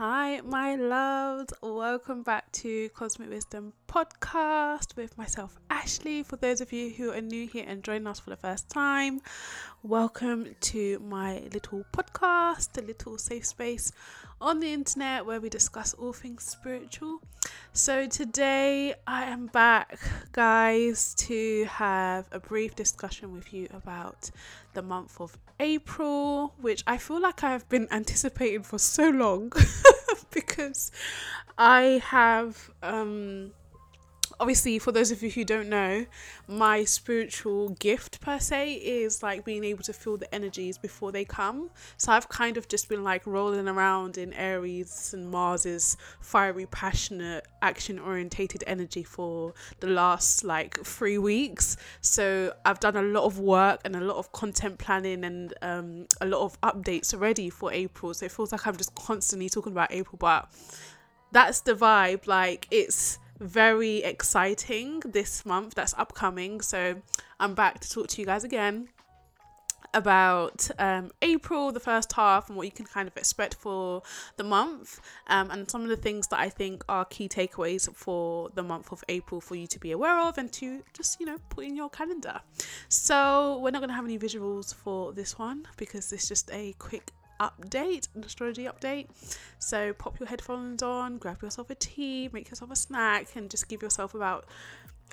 Hi, my loves. Welcome back to Cosmic Wisdom Podcast with myself, Ashley. For those of you who are new here and joining us for the first time, welcome to my little podcast, a little safe space on the internet where we discuss all things spiritual. So, today I am back, guys, to have a brief discussion with you about the month of April, which I feel like I have been anticipating for so long because I have um obviously for those of you who don't know my spiritual gift per se is like being able to feel the energies before they come. So i've kind of just been like rolling around in aries and mars's fiery passionate action orientated energy for the last like three weeks. So i've done a lot of work and a lot of content planning and um, a lot of updates already for april. So it feels like i'm just constantly talking about april but that's the vibe. Like it's very exciting this month that's upcoming. So I'm back to talk to you guys again about um, April, the first half, and what you can kind of expect for the month, um, and some of the things that I think are key takeaways for the month of April for you to be aware of and to just, you know, put in your calendar. So, we're not going to have any visuals for this one because it's just a quick update, an astrology update. So pop your headphones on, grab yourself a tea, make yourself a snack, and just give yourself about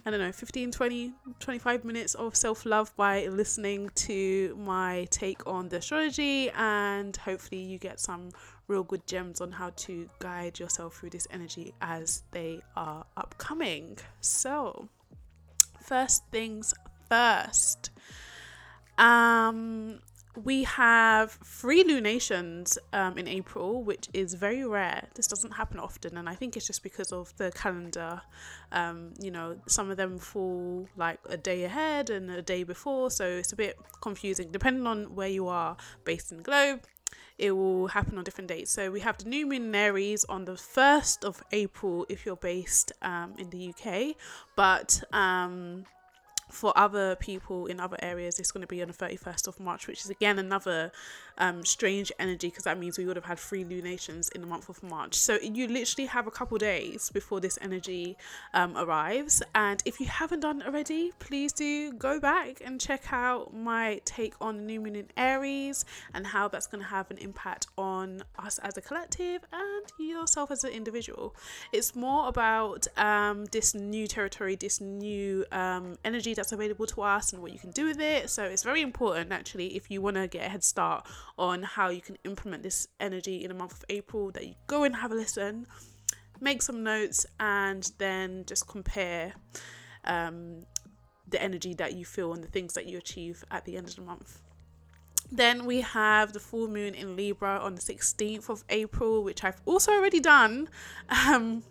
I don't know, 15, 20, 25 minutes of self love by listening to my take on the astrology, and hopefully, you get some real good gems on how to guide yourself through this energy as they are upcoming. So, first things first. Um, we have three lunations um, in April, which is very rare. This doesn't happen often, and I think it's just because of the calendar. Um, you know, some of them fall like a day ahead and a day before, so it's a bit confusing. Depending on where you are based in the globe, it will happen on different dates. So we have the new moon in Aries on the 1st of April if you're based um, in the UK, but um, for other people in other areas, it's going to be on the 31st of March, which is again another um, strange energy because that means we would have had three lunations in the month of March. So you literally have a couple days before this energy um, arrives. And if you haven't done already, please do go back and check out my take on the new moon in Aries and how that's going to have an impact on us as a collective and yourself as an individual. It's more about um, this new territory, this new um, energy that's available to us and what you can do with it. So it's very important actually if you want to get a head start on how you can implement this energy in the month of April that you go and have a listen, make some notes, and then just compare um, the energy that you feel and the things that you achieve at the end of the month. Then we have the full moon in Libra on the 16th of April, which I've also already done. Um,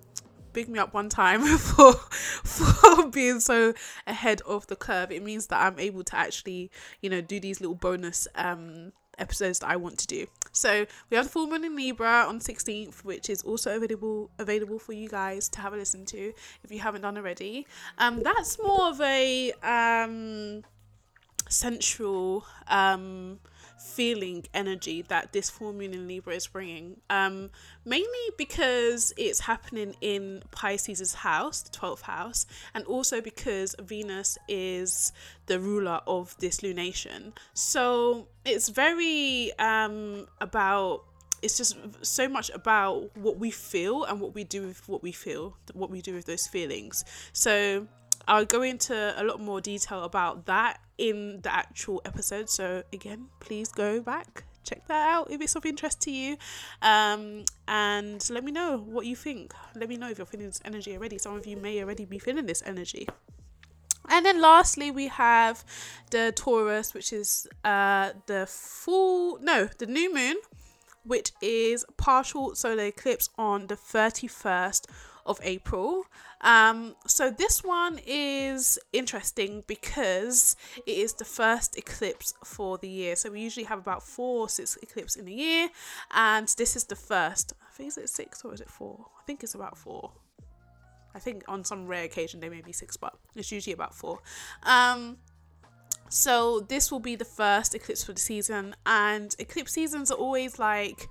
big me up one time for for being so ahead of the curve. It means that I'm able to actually, you know, do these little bonus um episodes that I want to do. So we have the full moon in Libra on 16th, which is also available available for you guys to have a listen to if you haven't done already. Um, that's more of a um central um feeling energy that this full moon in Libra is bringing. Um, mainly because it's happening in Pisces' house, the 12th house, and also because Venus is the ruler of this lunation. So it's very um, about it's just so much about what we feel and what we do with what we feel, what we do with those feelings. So I'll go into a lot more detail about that in the actual episode. So, again, please go back, check that out if it's of interest to you. Um, and let me know what you think. Let me know if you're feeling this energy already. Some of you may already be feeling this energy. And then lastly, we have the Taurus, which is uh, the full, no, the new moon, which is partial solar eclipse on the 31st of April. Um, so this one is interesting because it is the first eclipse for the year. So we usually have about four or six eclipses in a year, and this is the first. I think is it six or is it four? I think it's about four. I think on some rare occasion they may be six, but it's usually about four. Um, so this will be the first eclipse for the season, and eclipse seasons are always like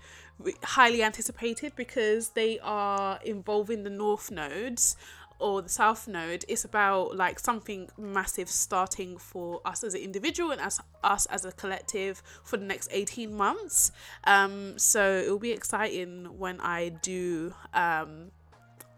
highly anticipated because they are involving the North nodes or the South node. It's about like something massive starting for us as an individual and as us as a collective for the next 18 months. Um, so it'll be exciting when I do. Um,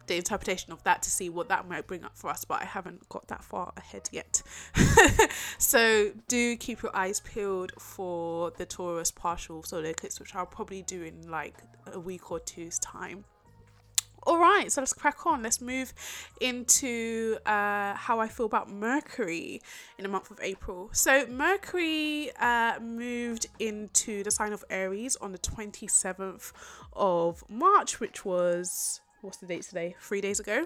the interpretation of that to see what that might bring up for us, but I haven't got that far ahead yet. so do keep your eyes peeled for the Taurus partial solar eclipse, which I'll probably do in like a week or two's time. All right, so let's crack on. Let's move into uh, how I feel about Mercury in the month of April. So, Mercury uh, moved into the sign of Aries on the 27th of March, which was what's the date today? Three days ago.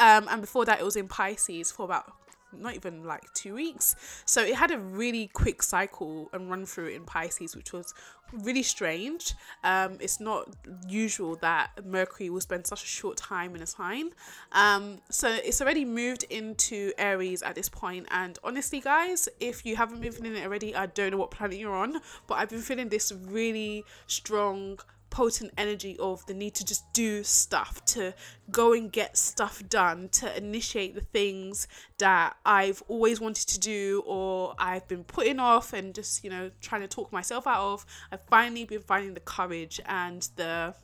Um, and before that, it was in Pisces for about not even like two weeks. So it had a really quick cycle and run through in Pisces, which was really strange. Um, it's not usual that Mercury will spend such a short time in a sign. Um, so it's already moved into Aries at this point. And honestly, guys, if you haven't been feeling it already, I don't know what planet you're on, but I've been feeling this really strong potent energy of the need to just do stuff, to go and get stuff done, to initiate the things that I've always wanted to do or I've been putting off and just, you know, trying to talk myself out of. I've finally been finding the courage and the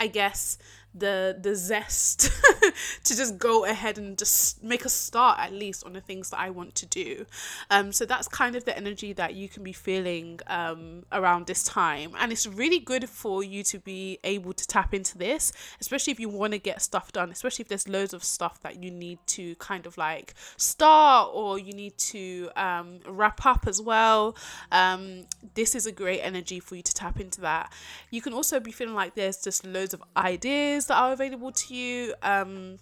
I guess the the zest to just go ahead and just make a start at least on the things that I want to do. Um, so that's kind of the energy that you can be feeling um, around this time, and it's really good for you to be able to tap into this, especially if you want to get stuff done, especially if there's loads of stuff that you need to kind of like start or you need to um, wrap up as well. Um, this is a great energy for you to tap into that. You can also be feeling like there's just loads of ideas that are available to you. Um,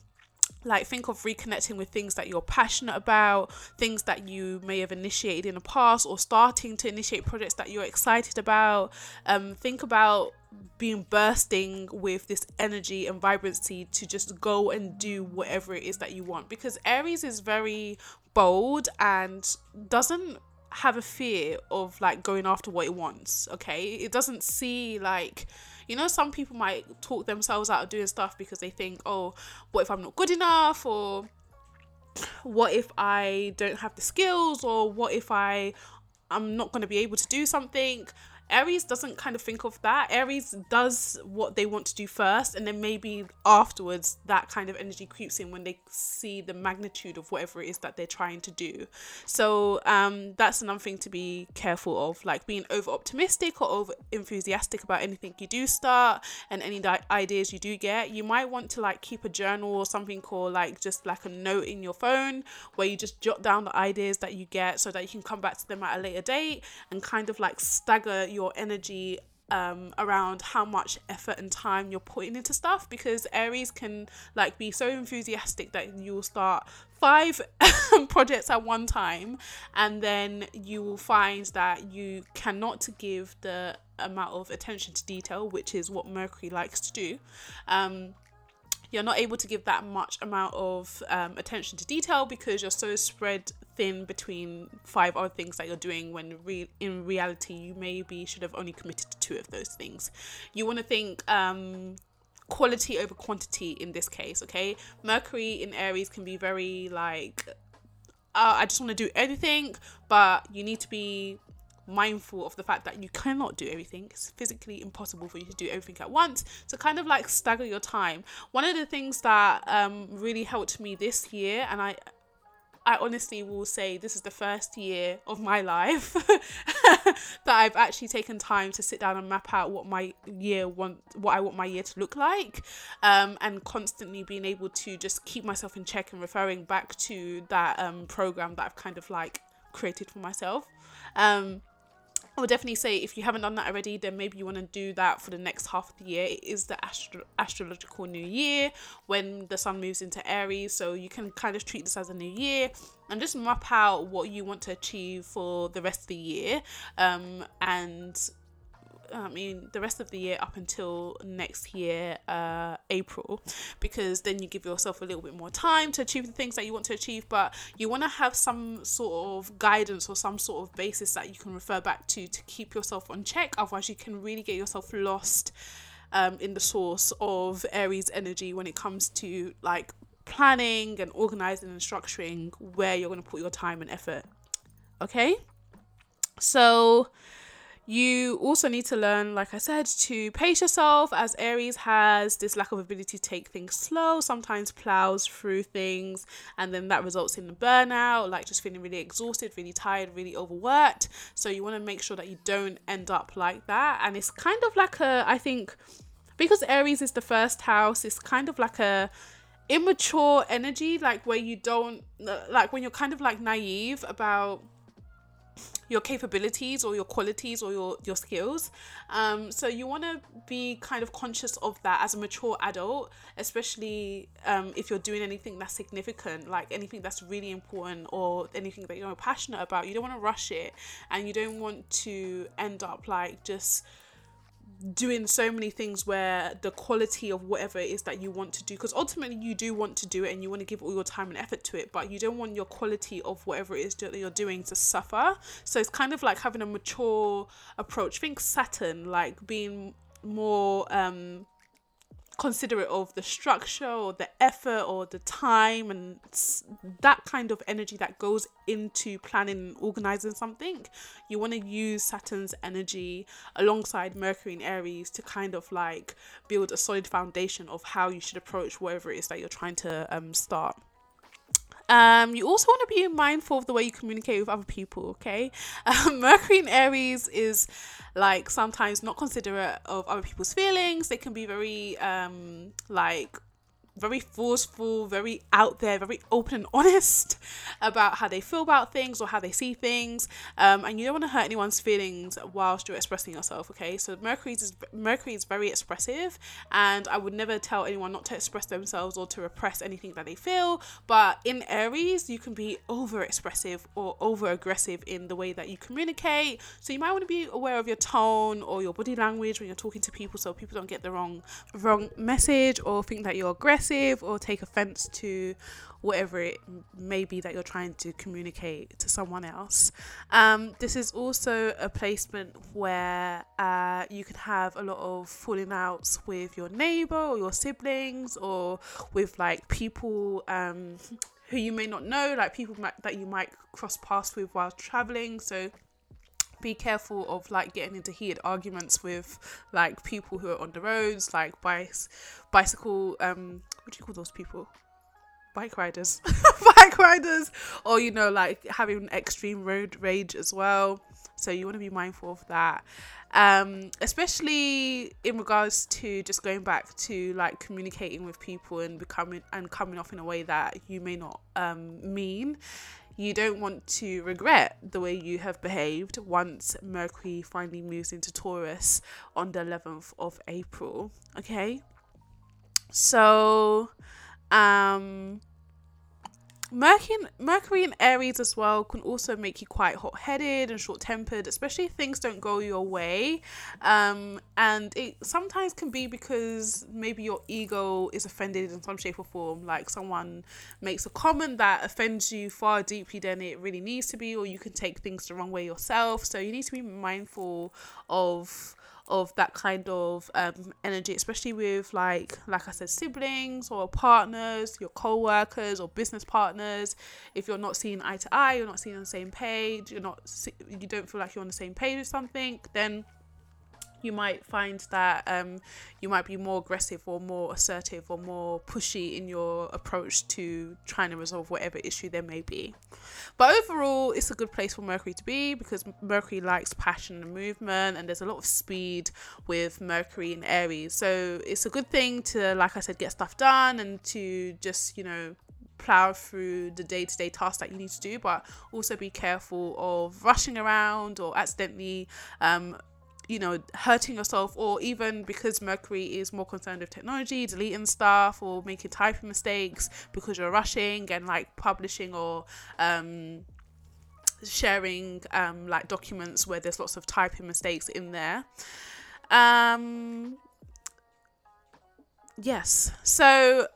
like think of reconnecting with things that you're passionate about things that you may have initiated in the past or starting to initiate projects that you're excited about um, think about being bursting with this energy and vibrancy to just go and do whatever it is that you want because aries is very bold and doesn't have a fear of like going after what it wants okay it doesn't see like you know, some people might talk themselves out of doing stuff because they think, oh, what if I'm not good enough? Or what if I don't have the skills? Or what if I I'm not going to be able to do something? Aries doesn't kind of think of that. Aries does what they want to do first, and then maybe afterwards that kind of energy creeps in when they see the magnitude of whatever it is that they're trying to do. So um, that's another thing to be careful of, like being over optimistic or over enthusiastic about anything you do start and any di- ideas you do get. You might want to like keep a journal or something called like just like a note in your phone where you just jot down the ideas that you get so that you can come back to them at a later date and kind of like stagger your energy um, around how much effort and time you're putting into stuff because Aries can like be so enthusiastic that you'll start five projects at one time and then you will find that you cannot give the amount of attention to detail which is what Mercury likes to do. Um, you're not able to give that much amount of um, attention to detail because you're so spread thin between five other things that you're doing when re- in reality you maybe should have only committed to two of those things you want to think um, quality over quantity in this case okay mercury in aries can be very like uh, i just want to do everything but you need to be mindful of the fact that you cannot do everything. It's physically impossible for you to do everything at once. So kind of like stagger your time. One of the things that um, really helped me this year, and I I honestly will say this is the first year of my life that I've actually taken time to sit down and map out what my year want what I want my year to look like um, and constantly being able to just keep myself in check and referring back to that um, program that I've kind of like created for myself. Um, I would definitely say if you haven't done that already, then maybe you want to do that for the next half of the year. It is the astro- astrological new year when the sun moves into Aries, so you can kind of treat this as a new year and just map out what you want to achieve for the rest of the year um, and I mean, the rest of the year up until next year, uh, April, because then you give yourself a little bit more time to achieve the things that you want to achieve. But you want to have some sort of guidance or some sort of basis that you can refer back to to keep yourself on check. Otherwise, you can really get yourself lost um, in the source of Aries energy when it comes to like planning and organizing and structuring where you're going to put your time and effort. Okay? So you also need to learn, like I said, to pace yourself as Aries has this lack of ability to take things slow, sometimes plows through things, and then that results in the burnout, like just feeling really exhausted, really tired, really overworked. So you want to make sure that you don't end up like that. And it's kind of like a, I think, because Aries is the first house, it's kind of like a immature energy, like where you don't, like when you're kind of like naive about your capabilities or your qualities or your, your skills. Um, so you want to be kind of conscious of that as a mature adult, especially um, if you're doing anything that's significant, like anything that's really important or anything that you're passionate about. You don't want to rush it and you don't want to end up like just doing so many things where the quality of whatever it is that you want to do because ultimately you do want to do it and you want to give all your time and effort to it but you don't want your quality of whatever it is that you're doing to suffer. So it's kind of like having a mature approach. Think saturn like being more um considerate of the structure or the effort or the time and that kind of energy that goes into planning and organizing something you want to use saturn's energy alongside mercury and aries to kind of like build a solid foundation of how you should approach whatever it is that you're trying to um, start um, you also want to be mindful of the way you communicate with other people, okay? Um, Mercury in Aries is like sometimes not considerate of other people's feelings. They can be very um, like very forceful, very out there, very open and honest about how they feel about things or how they see things. Um, and you don't want to hurt anyone's feelings whilst you're expressing yourself. Okay, so Mercury is Mercury is very expressive, and I would never tell anyone not to express themselves or to repress anything that they feel. But in Aries, you can be over expressive or over aggressive in the way that you communicate. So you might want to be aware of your tone or your body language when you're talking to people, so people don't get the wrong wrong message or think that you're aggressive aggressive or take offense to whatever it may be that you're trying to communicate to someone else. Um, this is also a placement where uh, you can have a lot of falling outs with your neighbor or your siblings or with like people. Um, who you may not know, like people might, that you might cross paths with while traveling. So be careful of like getting into heated arguments with like people who are on the roads, like bice, bicycle. Um, what do you call those people? Bike riders, bike riders, or you know, like having extreme road rage as well. So you want to be mindful of that, um, especially in regards to just going back to like communicating with people and becoming and coming off in a way that you may not um, mean you don't want to regret the way you have behaved once Mercury finally moves into Taurus on the 11th of April. Okay? So, um, Mercury, Mercury in Aries as well can also make you quite hot headed and short tempered, especially if things don't go your way. Um, and it sometimes can be because maybe your ego is offended in some shape or form, like someone makes a comment that offends you far deeply than it really needs to be, or you can take things the wrong way yourself. So you need to be mindful of of that kind of um, energy, especially with like like I said, siblings or partners, your co-workers or business partners. If you're not seeing eye to eye, you're not seeing on the same page, you're not you don't feel like you're on the same page with something, then you might find that um, you might be more aggressive or more assertive or more pushy in your approach to trying to resolve whatever issue there may be. But overall, it's a good place for Mercury to be because Mercury likes passion and movement, and there's a lot of speed with Mercury in Aries. So it's a good thing to, like I said, get stuff done and to just, you know, plow through the day to day tasks that you need to do, but also be careful of rushing around or accidentally um, you know, hurting yourself, or even because Mercury is more concerned with technology, deleting stuff or making typing mistakes because you're rushing and like publishing or um, sharing um, like documents where there's lots of typing mistakes in there. Um, yes. So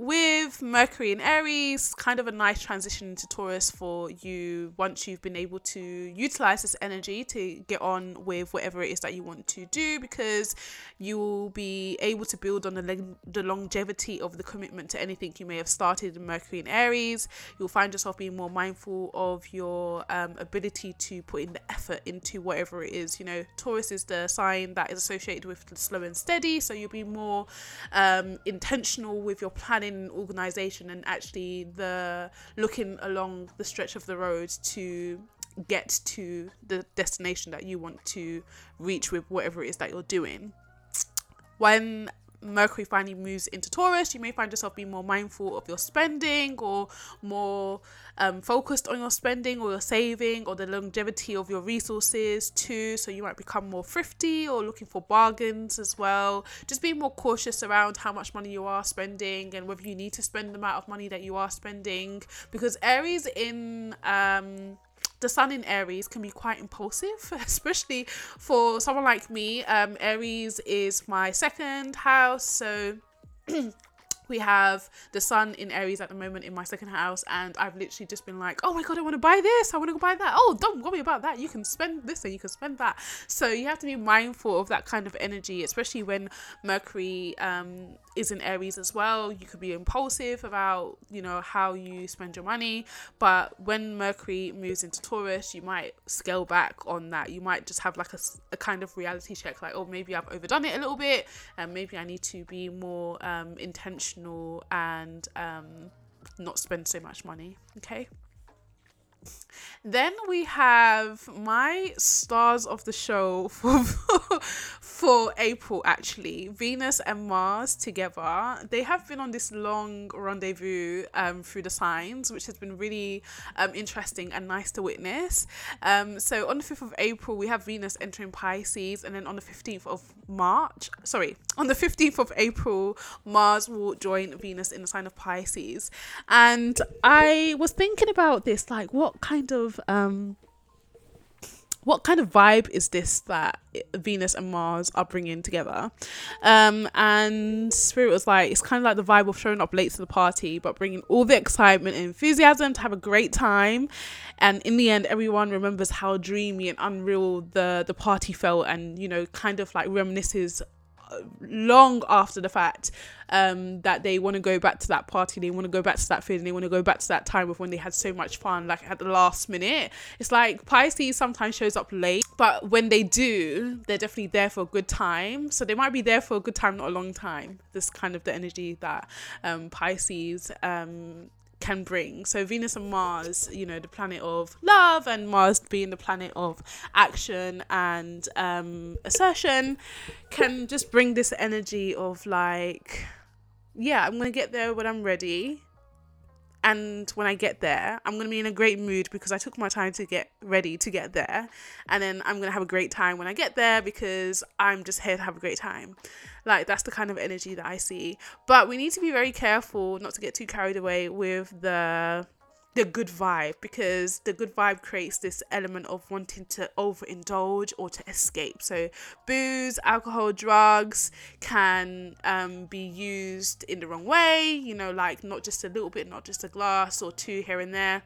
with Mercury in Aries, kind of a nice transition to Taurus for you once you've been able to utilize this energy to get on with whatever it is that you want to do because you will be able to build on the, the longevity of the commitment to anything you may have started in Mercury in Aries. You'll find yourself being more mindful of your um, ability to put in the effort into whatever it is. You know, Taurus is the sign that is associated with slow and steady, so you'll be more um, intentional with your planning planning organization and actually the looking along the stretch of the road to get to the destination that you want to reach with whatever it is that you're doing. When Mercury finally moves into Taurus, you may find yourself being more mindful of your spending or more um, focused on your spending or your saving or the longevity of your resources too. So you might become more thrifty or looking for bargains as well. Just being more cautious around how much money you are spending and whether you need to spend the amount of money that you are spending because Aries in um, the sun in Aries can be quite impulsive, especially for someone like me. Um, Aries is my second house, so we have the sun in Aries at the moment in my second house, and I've literally just been like, oh my god, I want to buy this, I want to go buy that. Oh, don't worry about that. You can spend this and you can spend that. So you have to be mindful of that kind of energy, especially when Mercury um, is in Aries as well. You could be impulsive about, you know, how you spend your money, but when Mercury moves into Taurus, you might scale back on that. You might just have like a, a kind of reality check, like, oh, maybe I've overdone it a little bit, and maybe I need to be more um, intentional and um, not spend so much money. Okay. Then we have my stars of the show for for April actually. Venus and Mars together. They have been on this long rendezvous um, through the signs, which has been really um, interesting and nice to witness. Um, so on the 5th of April, we have Venus entering Pisces, and then on the 15th of March, sorry, on the 15th of April, Mars will join Venus in the sign of Pisces. And I was thinking about this, like, what kind of um what kind of vibe is this that Venus and Mars are bringing together? Um, and Spirit was like, it's kind of like the vibe of showing up late to the party, but bringing all the excitement and enthusiasm to have a great time. And in the end, everyone remembers how dreamy and unreal the the party felt, and you know, kind of like reminisces long after the fact um, that they want to go back to that party, they want to go back to that feeling, they want to go back to that time of when they had so much fun, like at the last minute. It's like Pisces sometimes shows up late, but when they do, they're definitely there for a good time. So they might be there for a good time, not a long time. This kind of the energy that um, Pisces um, can bring. So Venus and Mars, you know, the planet of love, and Mars being the planet of action and um, assertion, can just bring this energy of like, yeah, I'm gonna get there when I'm ready. And when I get there, I'm gonna be in a great mood because I took my time to get ready to get there. And then I'm gonna have a great time when I get there because I'm just here to have a great time. Like that's the kind of energy that I see. But we need to be very careful not to get too carried away with the the good vibe because the good vibe creates this element of wanting to overindulge or to escape. So, booze, alcohol, drugs can um, be used in the wrong way, you know, like not just a little bit, not just a glass or two here and there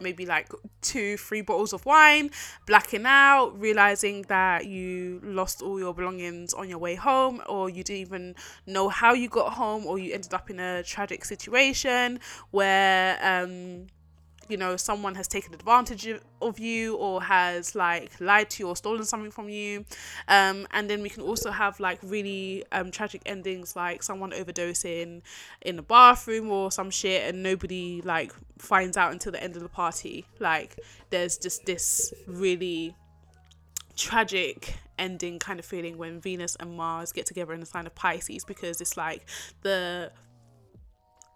maybe like two, three bottles of wine, blacking out, realizing that you lost all your belongings on your way home, or you didn't even know how you got home, or you ended up in a tragic situation where um, you know someone has taken advantage of you or has like lied to you or stolen something from you. Um, and then we can also have like really um, tragic endings like someone overdosing in the bathroom or some shit and nobody like finds out until the end of the party. Like there's just this really tragic ending kind of feeling when Venus and Mars get together in the sign of Pisces because it's like the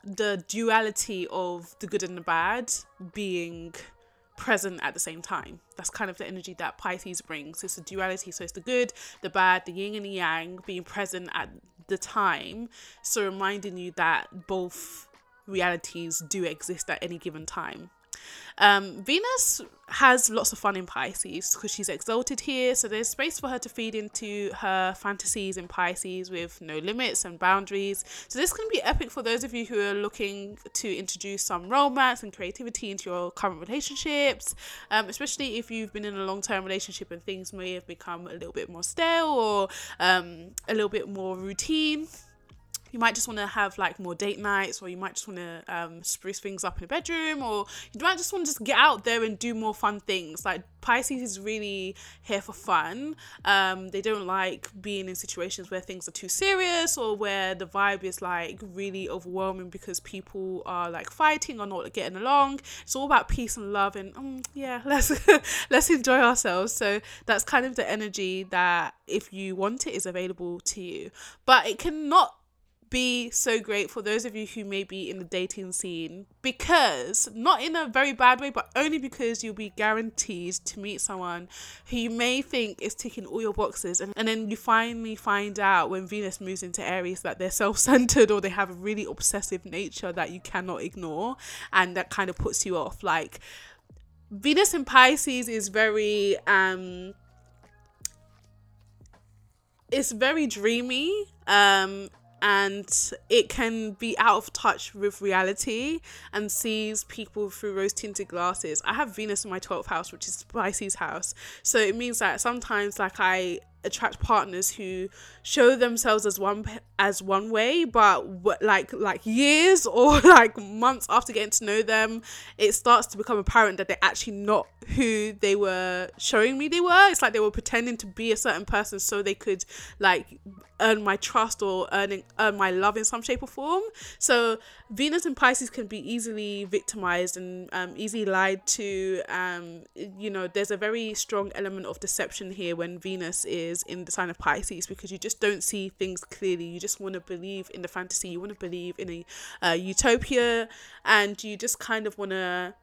the duality of the good and the bad being present at the same time. That's kind of the energy that Pisces brings. It's a duality, so it's the good, the bad, the yin and the yang being present at the time. So reminding you that both realities do exist at any given time. Um, Venus has lots of fun in Pisces because she's exalted here, so there's space for her to feed into her fantasies in Pisces with no limits and boundaries. So this can be epic for those of you who are looking to introduce some romance and creativity into your current relationships, um, especially if you've been in a long-term relationship and things may have become a little bit more stale or um, a little bit more routine you might just want to have like more date nights or you might just want to um, spruce things up in the bedroom or you might just want to just get out there and do more fun things. Like pisces is really here for fun. Um, they don't like being in situations where things are too serious or where the vibe is like really overwhelming because people are like fighting or not getting along. It's all about peace and love and um, yeah let's let's enjoy ourselves. So that's kind of the energy that if you want it is available to you. But it cannot be so great for those of you who may be in the dating scene. Because not in a very bad way but only because you'll be guaranteed to meet someone who you may think is ticking all your boxes. And, and then you finally find out when venus moves into aries that they're self-centered or they have a really obsessive nature that you cannot ignore and that kind of puts you off. Like venus in pisces is very um it's very dreamy. Um and it can be out of touch with reality and sees people through rose tinted glasses. I have Venus in my 12th house, which is Pisces house. So it means that sometimes like I attract partners who show themselves as one as one way but like like years or like months after getting to know them it starts to become apparent that they're actually not who they were showing me they were. It's like they were pretending to be a certain person so they could like earn my trust or earning earn my love in some shape or form. So venus and pisces can be easily victimized and um, easily lied to um, you know there's a very strong element of deception here when venus is in the sign of pisces because you just don't see things clearly you just want to believe in the fantasy you want to believe in a uh, utopia and you just kind of want to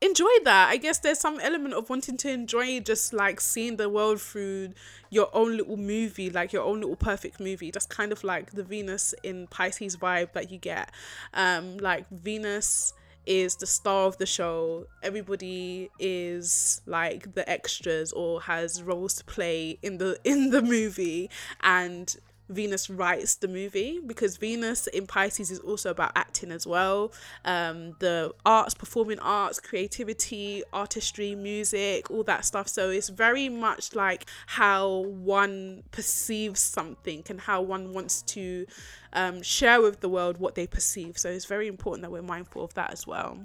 enjoy that. I guess there's some element of wanting to enjoy just like seeing the world through your own little movie, like your own little perfect movie. That's kind of like the Venus in Pisces vibe that you get. Um, like Venus is the star of the show. Everybody is like the extras or has roles to play in the in the movie and Venus writes the movie because Venus in Pisces is also about acting as well. Um, the arts, performing arts, creativity, artistry, music, all that stuff. So it's very much like how one perceives something and how one wants to um, share with the world what they perceive. So it's very important that we're mindful of that as well.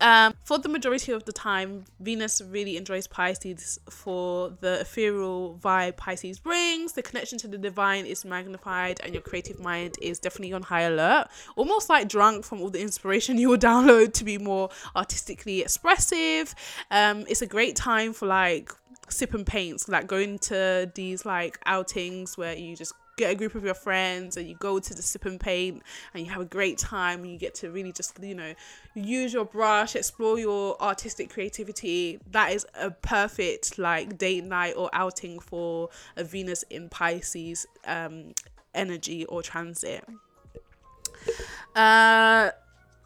Um, for the majority of the time, Venus really enjoys Pisces for the ethereal vibe Pisces brings. The connection to the divine is magnified, and your creative mind is definitely on high alert. Almost like drunk from all the inspiration you will download to be more artistically expressive. Um, it's a great time for like sip and paints, like going to these like outings where you just get a group of your friends and you go to the sip and paint and you have a great time and you get to really just you know use your brush explore your artistic creativity. That is a perfect like date night or outing for a venus in pisces um energy or transit. Uh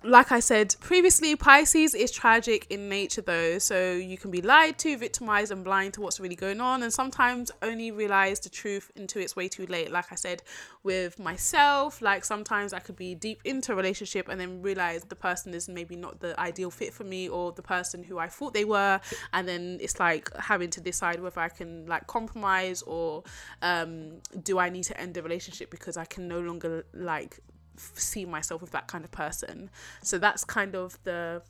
like I said previously, Pisces is tragic in nature though, so you can be lied to, victimized, and blind to what's really going on, and sometimes only realize the truth into its way too late. Like I said with myself, like sometimes I could be deep into a relationship and then realize the person is maybe not the ideal fit for me or the person who I thought they were, and then it's like having to decide whether I can like compromise or um, do I need to end the relationship because I can no longer like see myself with that kind of person. So that's kind of the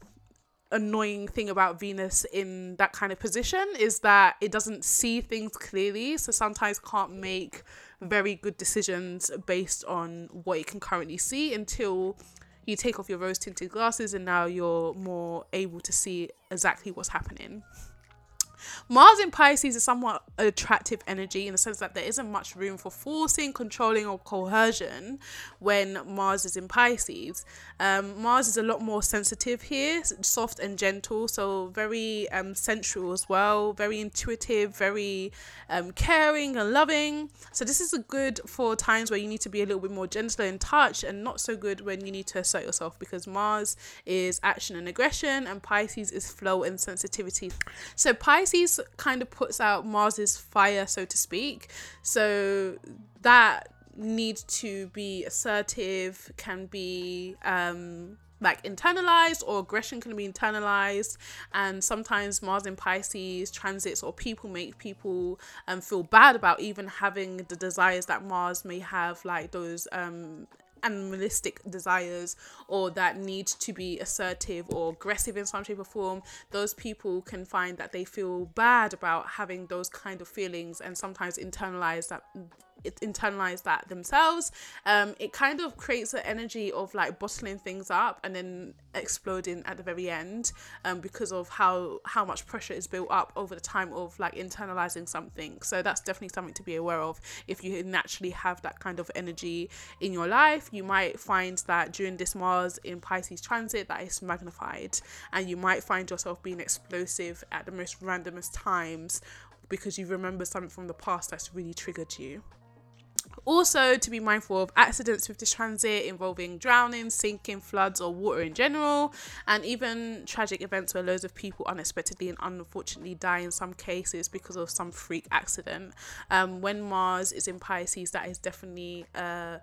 annoying thing about Venus in that kind of position is that it doesn't see things clearly, so sometimes can't make very good decisions based on what it can currently see until you take off your rose tinted glasses and now you're more able to see exactly what's happening. Mars in Pisces is somewhat attractive energy in the sense that there isn't much room for forcing, controlling, or coercion when Mars is in Pisces. Um, Mars is a lot more sensitive here, soft and gentle, so very um, sensual as well, very intuitive, very um, caring and loving. So, this is a good for times where you need to be a little bit more gentle in touch and not so good when you need to assert yourself because Mars is action and aggression and Pisces is flow and sensitivity. So, Pisces kind of puts out Mars's fire, so to speak. So, that need to be assertive can be um like internalized or aggression can be internalized and sometimes mars in pisces transits or people make people um, feel bad about even having the desires that mars may have like those um animalistic desires or that need to be assertive or aggressive in some shape or form, those people can find that they feel bad about having those kind of feelings and sometimes internalize that internalize that themselves. Um it kind of creates an energy of like bottling things up and then exploding at the very end um because of how how much pressure is built up over the time of like internalizing something. So that's definitely something to be aware of. If you naturally have that kind of energy in your life you might find that during this mars in pisces transit that is magnified and you might find yourself being explosive at the most randomest times because you remember something from the past that's really triggered you also, to be mindful of accidents with this transit involving drowning, sinking, floods, or water in general, and even tragic events where loads of people unexpectedly and unfortunately die in some cases because of some freak accident. Um, when Mars is in Pisces, that is definitely uh,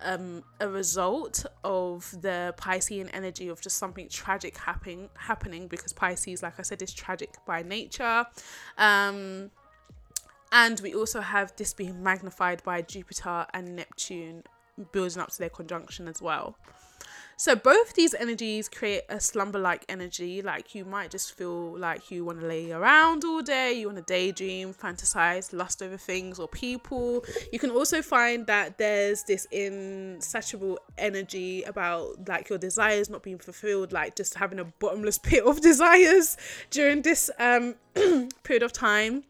um, a result of the Piscean energy of just something tragic happening happening because Pisces, like I said, is tragic by nature. Um, and we also have this being magnified by Jupiter and Neptune building up to their conjunction as well. So both these energies create a slumber-like energy. Like you might just feel like you want to lay around all day, you want to daydream, fantasize, lust over things or people. You can also find that there's this insatiable energy about like your desires not being fulfilled, like just having a bottomless pit of desires during this um period of time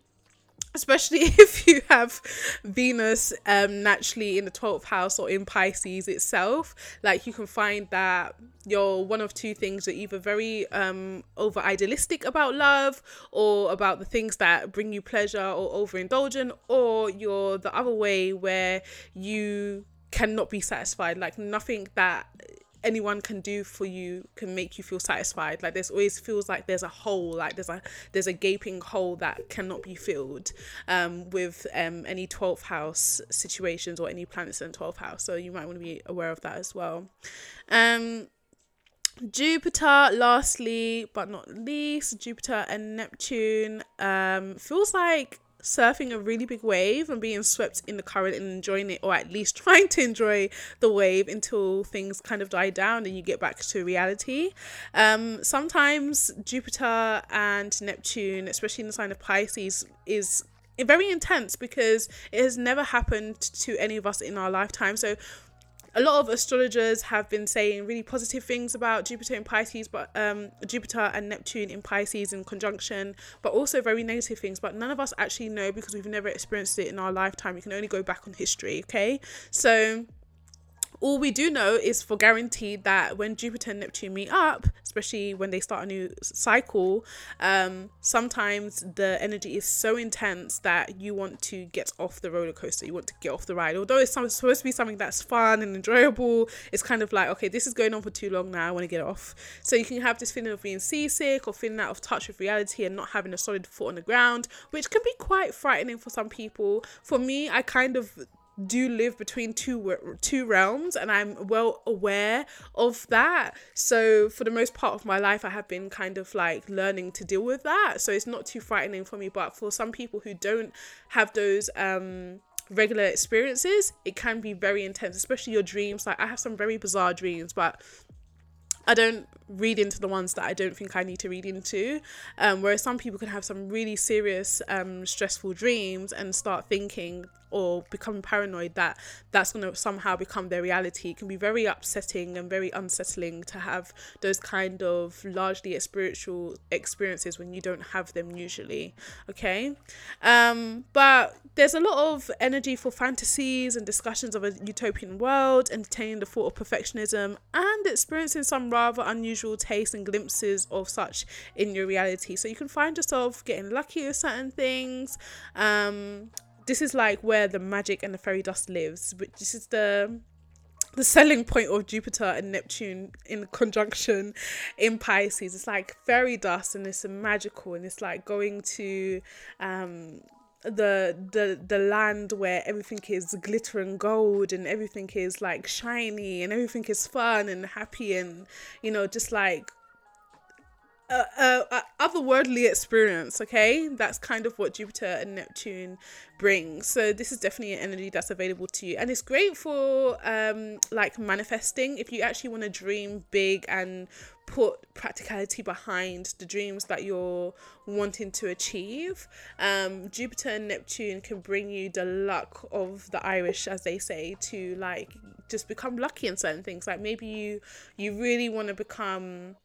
especially if you have Venus um, naturally in the 12th house or in Pisces itself. Like you can find that you're one of two things. You're either very um, over idealistic about love or about the things that bring you pleasure or overindulgent, or you're the other way where you cannot be satisfied. Like nothing that anyone can do for you can make you feel satisfied. Like there's always feels like there's a hole like there's a there's a gaping hole that cannot be filled um, with um, any 12th house situations or any planets in 12th house. So you might want to be aware of that as well. Um, Jupiter, lastly but not least, Jupiter and Neptune um, feels like surfing a really big wave and being swept in the current and enjoying it, or at least trying to enjoy the wave until things kind of die down and you get back to reality. Um, sometimes Jupiter and Neptune, especially in the sign of Pisces, is very intense because it has never happened to any of us in our lifetime. So a lot of astrologers have been saying really positive things about Jupiter in Pisces, but um, Jupiter and Neptune in Pisces in conjunction, but also very negative things. But none of us actually know because we've never experienced it in our lifetime. We can only go back on history, okay? So all we do know is for guaranteed that when Jupiter and Neptune meet up, especially when they start a new cycle, um, sometimes the energy is so intense that you want to get off the roller coaster. You want to get off the ride. Although it's supposed to be something that's fun and enjoyable, it's kind of like, okay, this is going on for too long now. I want to get off. So you can have this feeling of being seasick or feeling out of touch with reality and not having a solid foot on the ground, which can be quite frightening for some people. For me, I kind of do live between two two realms and I'm well aware of that. So for the most part of my life I have been kind of like learning to deal with that. So it's not too frightening for me, but for some people who don't have those um regular experiences, it can be very intense, especially your dreams. Like I have some very bizarre dreams, but I don't read into the ones that I don't think I need to read into. Um, whereas some people can have some really serious, um, stressful dreams and start thinking or becoming paranoid that that's going to somehow become their reality it can be very upsetting and very unsettling to have those kind of largely spiritual experiences when you don't have them usually okay um but there's a lot of energy for fantasies and discussions of a utopian world entertaining the thought of perfectionism and experiencing some rather unusual tastes and glimpses of such in your reality so you can find yourself getting lucky with certain things um this is like where the magic and the fairy dust lives. But this is the the selling point of Jupiter and Neptune in conjunction in Pisces. It's like fairy dust and it's magical and it's like going to um the the the land where everything is glitter and gold and everything is like shiny and everything is fun and happy and you know just like a otherworldly experience okay? That's kind of what jupiter and neptune bring. So this is definitely an energy that's available to you. And it's great for um like manifesting. If you actually want to dream big and put practicality behind the dreams that you're wanting to achieve um jupiter and neptune can bring you the luck of the irish as they say to like just become lucky in certain things. Like maybe you you really want to become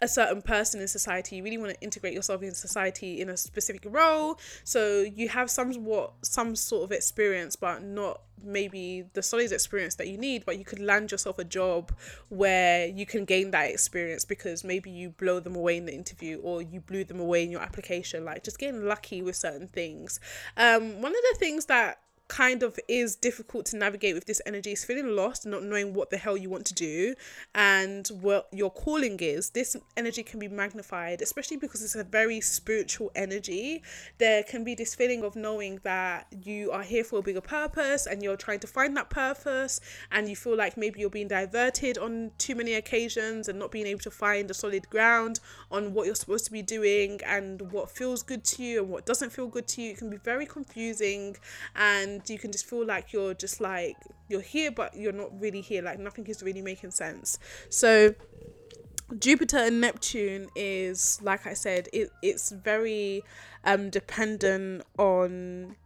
a certain person in society you really want to integrate yourself in society in a specific role. So you have some what some sort of experience but not maybe the solid experience that you need but you could land yourself a job where you can gain that experience because maybe you blow them away in the interview or you blew them away in your application. Like just getting lucky with certain things. Um one of the things that kind of is difficult to navigate with this energy. Is feeling lost not knowing what the hell you want to do and what your calling is. This energy can be magnified especially because it's a very spiritual energy. There can be this feeling of knowing that you are here for a bigger purpose and you're trying to find that purpose and you feel like maybe you're being diverted on too many occasions and not being able to find a solid ground on what you're supposed to be doing and what feels good to you and what doesn't feel good to you. It can be very confusing and you can just feel like you're just like you're here but you're not really here like nothing is really making sense so Jupiter and Neptune is like I said it it's very um dependent on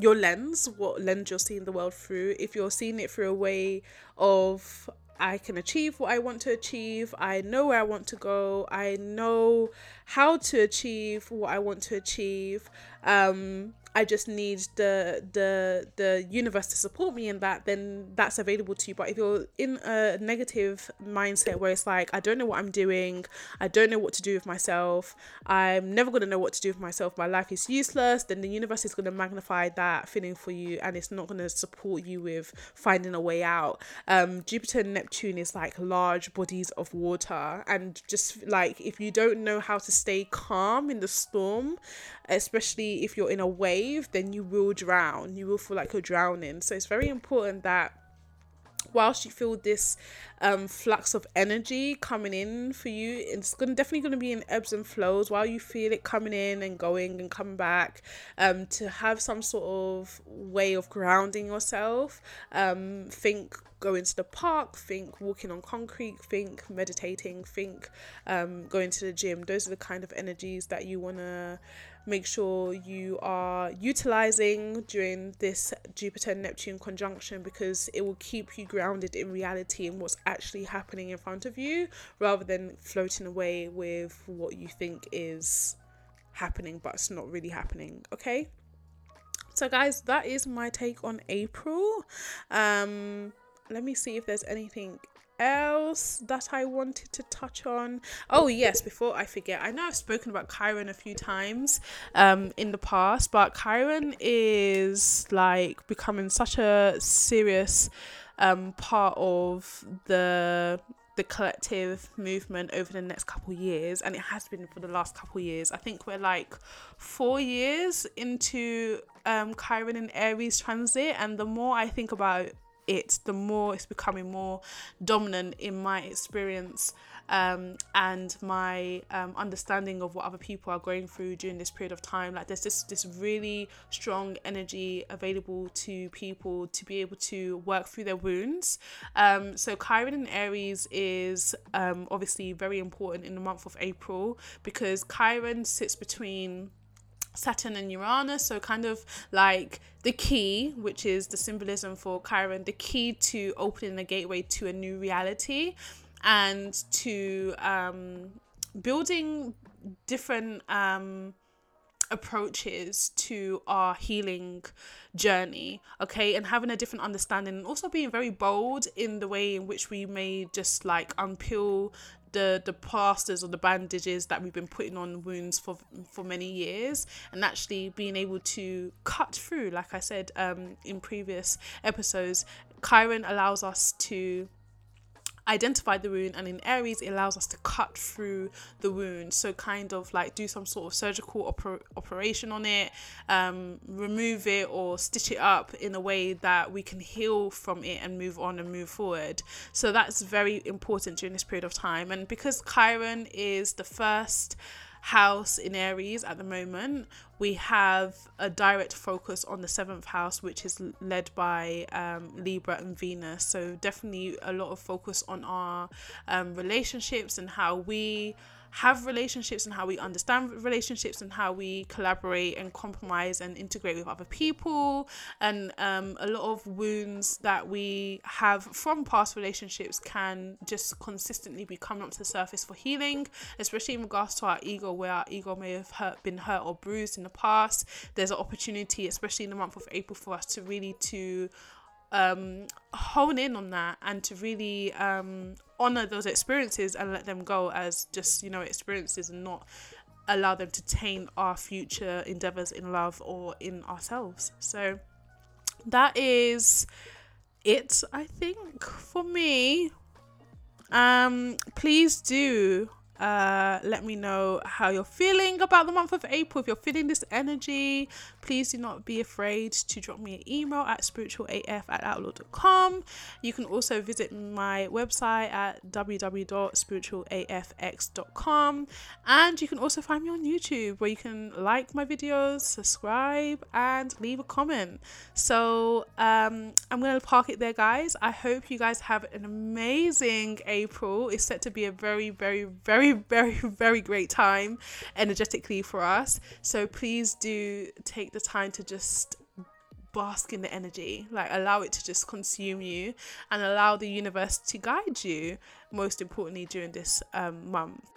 your lens what lens you're seeing the world through if you're seeing it through a way of I can achieve what I want to achieve. I know where I want to go. I know how to achieve what I want to achieve. Um, I just need the the the universe to support me in that, then that's available to you. But if you're in a negative mindset where it's like I don't know what I'm doing, I don't know what to do with myself, I'm never gonna know what to do with myself, my life is useless, then the universe is gonna magnify that feeling for you and it's not gonna support you with finding a way out. Um Jupiter and Neptune is like large bodies of water and just like if you don't know how to stay calm in the storm, especially if you're in a wave, then you will drown. You will feel like you're drowning. So it's very important that whilst you feel this um, flux of energy coming in for you, it's gonna definitely gonna be in ebbs and flows. While you feel it coming in and going and coming back, um, to have some sort of way of grounding yourself. Um, think going to the park, think walking on concrete, think meditating, think um, going to the gym. Those are the kind of energies that you wanna make sure you are utilizing during this Jupiter Neptune conjunction because it will keep you grounded in reality and what's actually happening in front of you rather than floating away with what you think is happening but it's not really happening. Okay? So guys, that is my take on April. Um let me see if there's anything else that I wanted to touch on? Oh, yes, before I forget, I know I've spoken about Chiron a few times um, in the past, but Chiron is like becoming such a serious um, part of the the collective movement over the next couple years and it has been for the last couple years i think we're like four years into um chiron and aries transit and the more i think about it, the more it's becoming more dominant in my experience um, and my um, understanding of what other people are going through during this period of time. Like there's this this really strong energy available to people to be able to work through their wounds. Um, so Chiron and Aries is um, obviously very important in the month of April because Chiron sits between Saturn and Uranus. So, kind of like the key, which is the symbolism for Chiron, the key to opening the gateway to a new reality and to um, building different. Um, approaches to our healing journey okay and having a different understanding and also being very bold in the way in which we may just like unpeel the the plasters or the bandages that we've been putting on wounds for for many years and actually being able to cut through like i said um in previous episodes chiron allows us to identify the wound and in aries it allows us to cut through the wound. So kind of like do some sort of surgical oper- operation on it um, remove it or stitch it up in a way that we can heal from it and move on and move forward. So that's very important during this period of time. And because chiron is the first house in Aries at the moment, we have a direct focus on the seventh house, which is led by um, Libra and Venus. So, definitely a lot of focus on our um, relationships and how we have relationships and how we understand relationships and how we collaborate and compromise and integrate with other people. And um, a lot of wounds that we have from past relationships can just consistently be coming up to the surface for healing especially in regards to our ego where our ego may have hurt been hurt or bruised in the past. There's an opportunity especially in the month of april for us to really to um, hone in on that and to really um, honor those experiences and let them go as just you know experiences and not allow them to taint our future endeavors in love or in ourselves so that is it i think for me um please do uh, let me know how you're feeling about the month of April. If you're feeling this energy, please do not be afraid to drop me an email at spiritualaf at outlook.com. You can also visit my website at www.spiritualafx.com. And you can also find me on YouTube where you can like my videos, subscribe, and leave a comment. So um, I'm going to park it there, guys. I hope you guys have an amazing April. It's set to be a very, very, very very, very, great time energetically for us. So please do take the time to just bask in the energy like allow it to just consume you and allow the universe to guide you most importantly during this um, month